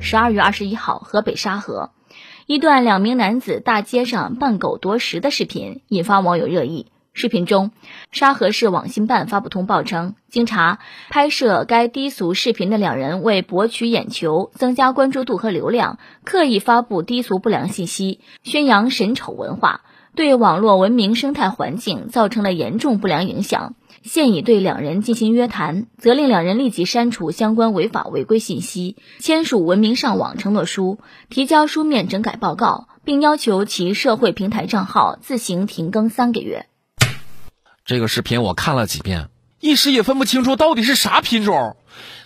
十二月二十一号，河北沙河，一段两名男子大街上扮狗夺食的视频引发网友热议。视频中，沙河市网信办发布通报称，经查，拍摄该低俗视频的两人为博取眼球、增加关注度和流量，刻意发布低俗不良信息，宣扬神丑文化，对网络文明生态环境造成了严重不良影响。现已对两人进行约谈，责令两人立即删除相关违法违规信息，签署文明上网承诺书，提交书面整改报告，并要求其社会平台账号自行停更三个月。这个视频我看了几遍，一时也分不清楚到底是啥品种，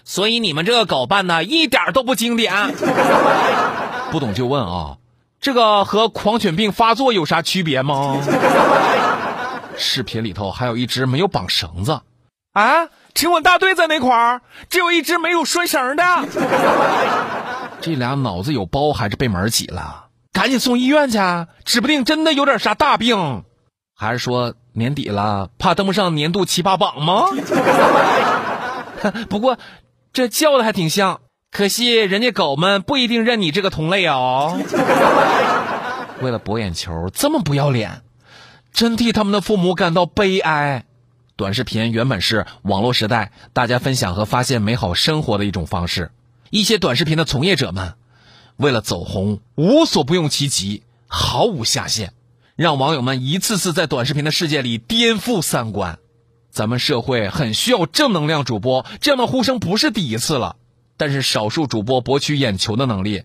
所以你们这个狗办的一点都不经典。不懂就问啊，这个和狂犬病发作有啥区别吗？视频里头还有一只没有绑绳子，啊，请问大队在哪块儿？只有一只没有拴绳的。这俩脑子有包还是被门挤了？赶紧送医院去，指不定真的有点啥大病。还是说年底了，怕登不上年度奇葩榜吗？不过这叫的还挺像，可惜人家狗们不一定认你这个同类哦。为了博眼球，这么不要脸，真替他们的父母感到悲哀。短视频原本是网络时代大家分享和发现美好生活的一种方式，一些短视频的从业者们为了走红，无所不用其极，毫无下限。让网友们一次次在短视频的世界里颠覆三观，咱们社会很需要正能量主播，这样的呼声不是第一次了。但是少数主播博取眼球的能力，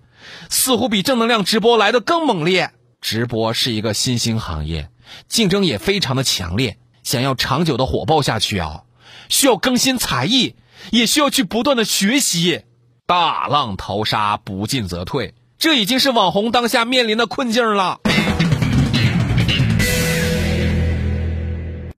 似乎比正能量直播来的更猛烈。直播是一个新兴行业，竞争也非常的强烈。想要长久的火爆下去啊，需要更新才艺，也需要去不断的学习。大浪淘沙，不进则退，这已经是网红当下面临的困境了。